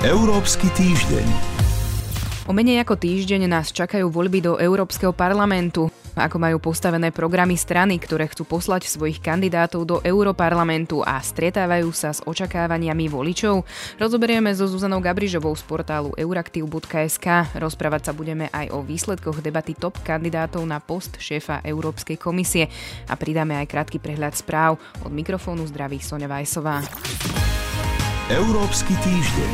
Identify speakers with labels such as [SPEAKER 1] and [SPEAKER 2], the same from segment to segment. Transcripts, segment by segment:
[SPEAKER 1] Európsky týždeň.
[SPEAKER 2] O menej ako týždeň nás čakajú voľby do Európskeho parlamentu. Ako majú postavené programy strany, ktoré chcú poslať svojich kandidátov do Európarlamentu a stretávajú sa s očakávaniami voličov, rozoberieme so Zuzanou Gabrižovou z portálu euraktiv.sk. Rozprávať sa budeme aj o výsledkoch debaty top kandidátov na post šéfa Európskej komisie a pridáme aj krátky prehľad správ. Od mikrofónu zdraví Sonja Vajsová.
[SPEAKER 1] Európsky týždeň.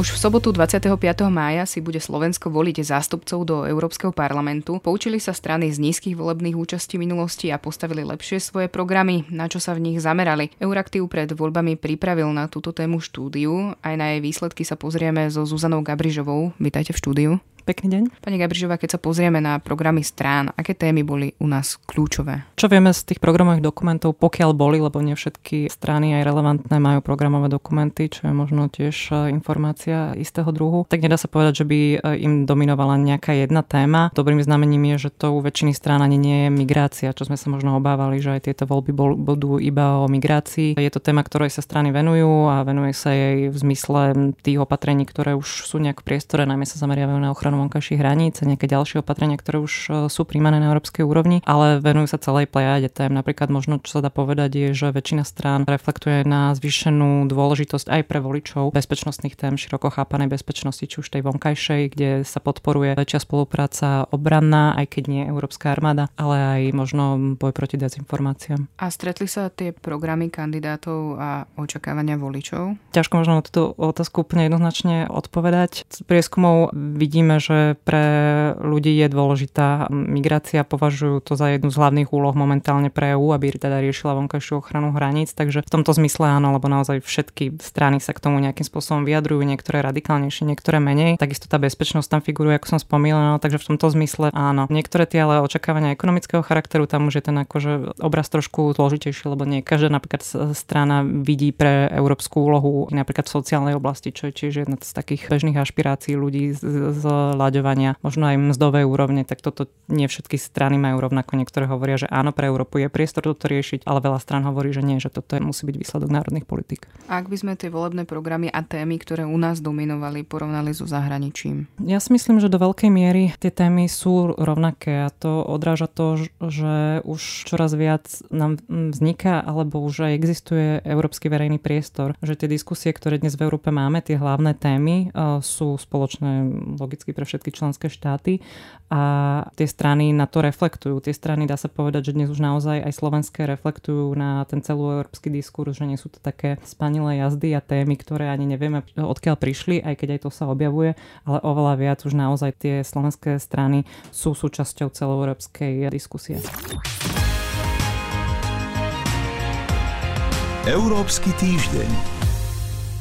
[SPEAKER 2] Už v sobotu 25. mája si bude Slovensko voliť zástupcov do Európskeho parlamentu. Poučili sa strany z nízkych volebných účastí minulosti a postavili lepšie svoje programy, na čo sa v nich zamerali. Euraktiv pred voľbami pripravil na túto tému štúdiu. Aj na jej výsledky sa pozrieme so Zuzanou Gabrižovou. Vítajte v štúdiu.
[SPEAKER 3] Pekný deň.
[SPEAKER 2] Pani Gabrižová, keď sa pozrieme na programy strán, aké témy boli u nás kľúčové?
[SPEAKER 3] Čo vieme z tých programových dokumentov, pokiaľ boli, lebo nie všetky strany aj relevantné majú programové dokumenty, čo je možno tiež e, informácia istého druhu, tak nedá sa povedať, že by e, im dominovala nejaká jedna téma. Dobrým znamením je, že to u väčšiny strán ani nie je migrácia, čo sme sa možno obávali, že aj tieto voľby budú iba o migrácii. Je to téma, ktorej sa strany venujú a venuje sa jej v zmysle tých opatrení, ktoré už sú nejak v priestore, najmä sa zameriavajú na ochranu ochranu vonkajších hraníc a nejaké ďalšie opatrenia, ktoré už e, sú príjmané na európskej úrovni, ale venujú sa celej plejáde tém. Napríklad možno, čo sa dá povedať, je, že väčšina strán reflektuje na zvýšenú dôležitosť aj pre voličov bezpečnostných tém, široko chápanej bezpečnosti, či už tej vonkajšej, kde sa podporuje väčšia spolupráca obranná, aj keď nie Európska armáda, ale aj možno boj proti dezinformáciám.
[SPEAKER 2] A stretli sa tie programy kandidátov a očakávania voličov?
[SPEAKER 3] Ťažko možno na túto otázku úplne jednoznačne odpovedať. Z prieskumov vidíme, že pre ľudí je dôležitá migrácia, považujú to za jednu z hlavných úloh momentálne pre EU, aby teda riešila vonkajšiu ochranu hraníc, takže v tomto zmysle áno, lebo naozaj všetky strany sa k tomu nejakým spôsobom vyjadrujú, niektoré radikálnejšie, niektoré menej. Takisto tá bezpečnosť tam figuruje, ako som spomínala, takže v tomto zmysle áno. Niektoré tie ale očakávania ekonomického charakteru, tam už je ten akože obraz trošku zložitejší, lebo nie každá napríklad strana vidí pre európsku úlohu napríklad v sociálnej oblasti, čo je tiež jedna z takých bežných ašpirácií ľudí z, z laďovania, možno aj mzdové úrovne, tak toto nie všetky strany majú rovnako. Niektoré hovoria, že áno, pre Európu je priestor toto riešiť, ale veľa strán hovorí, že nie, že toto musí byť výsledok národných politik.
[SPEAKER 2] Ak by sme tie volebné programy a témy, ktoré u nás dominovali, porovnali so zahraničím?
[SPEAKER 3] Ja si myslím, že do veľkej miery tie témy sú rovnaké a to odráža to, že už čoraz viac nám vzniká alebo už aj existuje európsky verejný priestor, že tie diskusie, ktoré dnes v Európe máme, tie hlavné témy e, sú spoločné logicky pre všetky členské štáty a tie strany na to reflektujú. Tie strany, dá sa povedať, že dnes už naozaj aj slovenské reflektujú na ten celú európsky diskurs, že nie sú to také spanilé jazdy a témy, ktoré ani nevieme odkiaľ prišli, aj keď aj to sa objavuje, ale oveľa viac už naozaj tie slovenské strany sú súčasťou celoeurópskej diskusie.
[SPEAKER 1] Európsky týždeň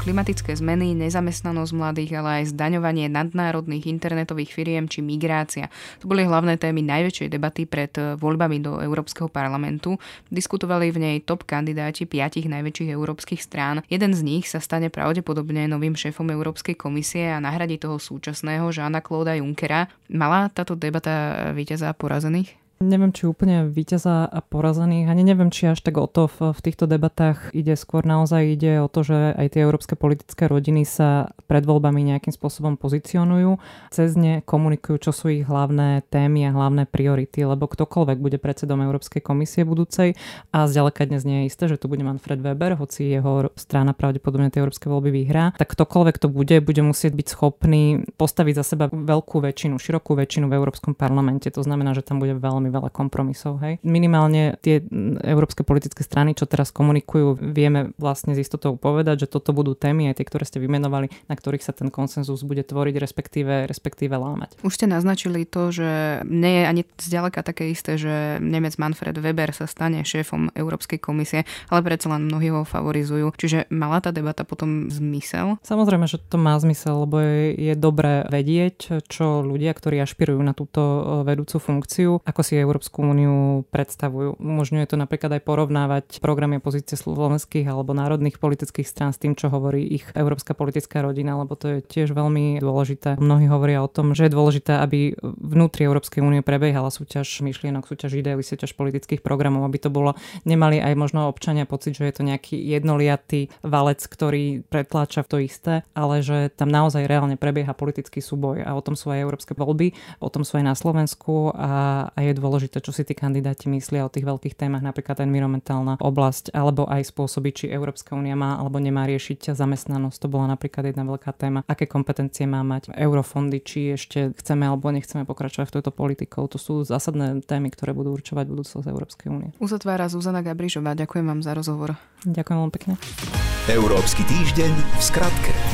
[SPEAKER 2] klimatické zmeny, nezamestnanosť mladých, ale aj zdaňovanie nadnárodných internetových firiem či migrácia. To boli hlavné témy najväčšej debaty pred eh, voľbami do Európskeho parlamentu. Diskutovali v nej top kandidáti piatich najväčších európskych strán. Jeden z nich sa stane pravdepodobne novým šéfom Európskej komisie a nahradí toho súčasného Žána Klóda Junckera. Mala táto debata víťaza porazených?
[SPEAKER 3] Neviem, či úplne víťaza a porazených, ani neviem, či až tak o to v, v týchto debatách ide. Skôr naozaj ide o to, že aj tie európske politické rodiny sa pred voľbami nejakým spôsobom pozicionujú, cez ne komunikujú, čo sú ich hlavné témy a hlavné priority, lebo ktokoľvek bude predsedom Európskej komisie budúcej a zďaleka dnes nie je isté, že to bude Manfred Weber, hoci jeho strana pravdepodobne tie európske voľby vyhrá, tak ktokoľvek to bude, bude musieť byť schopný postaviť za seba veľkú väčšinu, širokú väčšinu v Európskom parlamente. To znamená, že tam bude veľmi veľa kompromisov. Hej. Minimálne tie európske politické strany, čo teraz komunikujú, vieme vlastne z istotou povedať, že toto budú témy, aj tie, ktoré ste vymenovali, na ktorých sa ten konsenzus bude tvoriť, respektíve, respektíve lámať.
[SPEAKER 2] Už ste naznačili to, že nie je ani zďaleka také isté, že Nemec Manfred Weber sa stane šéfom Európskej komisie, ale predsa len mnohí ho favorizujú. Čiže mala tá debata potom zmysel?
[SPEAKER 3] Samozrejme, že to má zmysel, lebo je, je dobré vedieť, čo ľudia, ktorí ašpirujú na túto vedúcu funkciu, ako si si Európsku úniu predstavujú. Umožňuje to napríklad aj porovnávať programy pozície slovenských alebo národných politických strán s tým, čo hovorí ich európska politická rodina, lebo to je tiež veľmi dôležité. Mnohí hovoria o tom, že je dôležité, aby vnútri Európskej únie prebiehala súťaž myšlienok, súťaž ideí, súťaž politických programov, aby to bolo, nemali aj možno občania pocit, že je to nejaký jednoliatý valec, ktorý pretláča v to isté, ale že tam naozaj reálne prebieha politický súboj a o tom sú aj európske voľby, o tom sú aj na Slovensku a, a je dôležité, čo si tí kandidáti myslia o tých veľkých témach, napríklad environmentálna oblasť, alebo aj spôsoby, či Európska únia má alebo nemá riešiť zamestnanosť. To bola napríklad jedna veľká téma, aké kompetencie má mať eurofondy, či ešte chceme alebo nechceme pokračovať v tejto politikou. To sú zásadné témy, ktoré budú určovať budúcnosť Európskej únie.
[SPEAKER 2] Uzatvára Zuzana Gabrišová. Ďakujem vám za rozhovor.
[SPEAKER 3] Ďakujem veľmi pekne.
[SPEAKER 1] Európsky týždeň v skratke.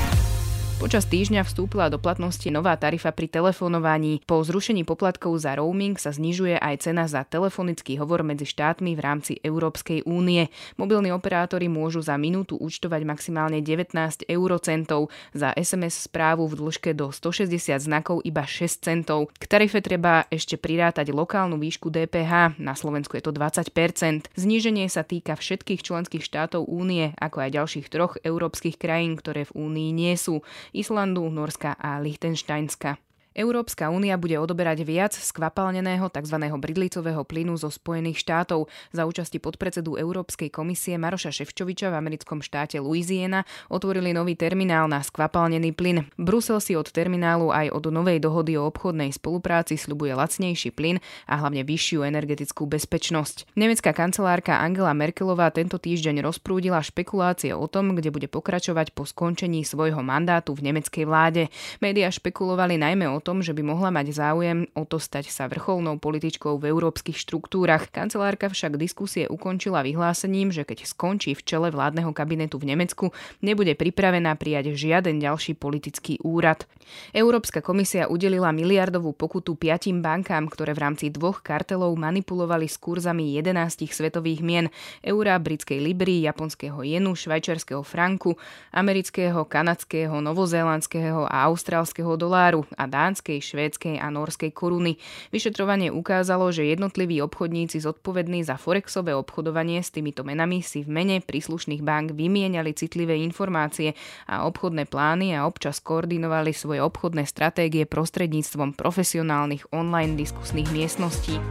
[SPEAKER 2] Počas týždňa vstúpila do platnosti nová tarifa pri telefonovaní. Po zrušení poplatkov za roaming sa znižuje aj cena za telefonický hovor medzi štátmi v rámci Európskej únie. Mobilní operátori môžu za minútu účtovať maximálne 19 eurocentov, za SMS správu v dĺžke do 160 znakov iba 6 centov. K tarife treba ešte prirátať lokálnu výšku DPH, na Slovensku je to 20%. Zníženie sa týka všetkých členských štátov únie, ako aj ďalších troch európskych krajín, ktoré v únii nie sú. Islandu, Norska a Liechtensteinska. Európska únia bude odoberať viac skvapalneného tzv. bridlicového plynu zo Spojených štátov. Za účasti podpredsedu Európskej komisie Maroša Ševčoviča v americkom štáte Louisiana otvorili nový terminál na skvapalnený plyn. Brusel si od terminálu aj od novej dohody o obchodnej spolupráci sľubuje lacnejší plyn a hlavne vyššiu energetickú bezpečnosť. Nemecká kancelárka Angela Merkelová tento týždeň rozprúdila špekulácie o tom, kde bude pokračovať po skončení svojho mandátu v nemeckej vláde. Média špekulovali najmä o tom, tom, že by mohla mať záujem o to stať sa vrcholnou političkou v európskych štruktúrach. Kancelárka však diskusie ukončila vyhlásením, že keď skončí v čele vládneho kabinetu v Nemecku, nebude pripravená prijať žiaden ďalší politický úrad. Európska komisia udelila miliardovú pokutu piatim bankám, ktoré v rámci dvoch kartelov manipulovali s kurzami 11 svetových mien eura, britskej libry, japonského jenu, švajčiarského franku, amerického, kanadského, novozélandského a austrálskeho doláru a dánského dánskej, švédskej a norskej koruny. Vyšetrovanie ukázalo, že jednotliví obchodníci zodpovední za forexové obchodovanie s týmito menami si v mene príslušných bank vymieniali citlivé informácie a obchodné plány a občas koordinovali svoje obchodné stratégie prostredníctvom profesionálnych online diskusných miestností.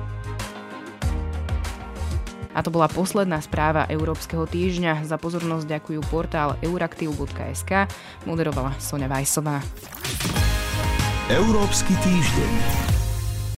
[SPEAKER 2] A to bola posledná správa Európskeho týždňa. Za pozornosť ďakujú portál euraktiv.sk. Moderovala Sonja Vajsová.
[SPEAKER 1] Európsky týždeň.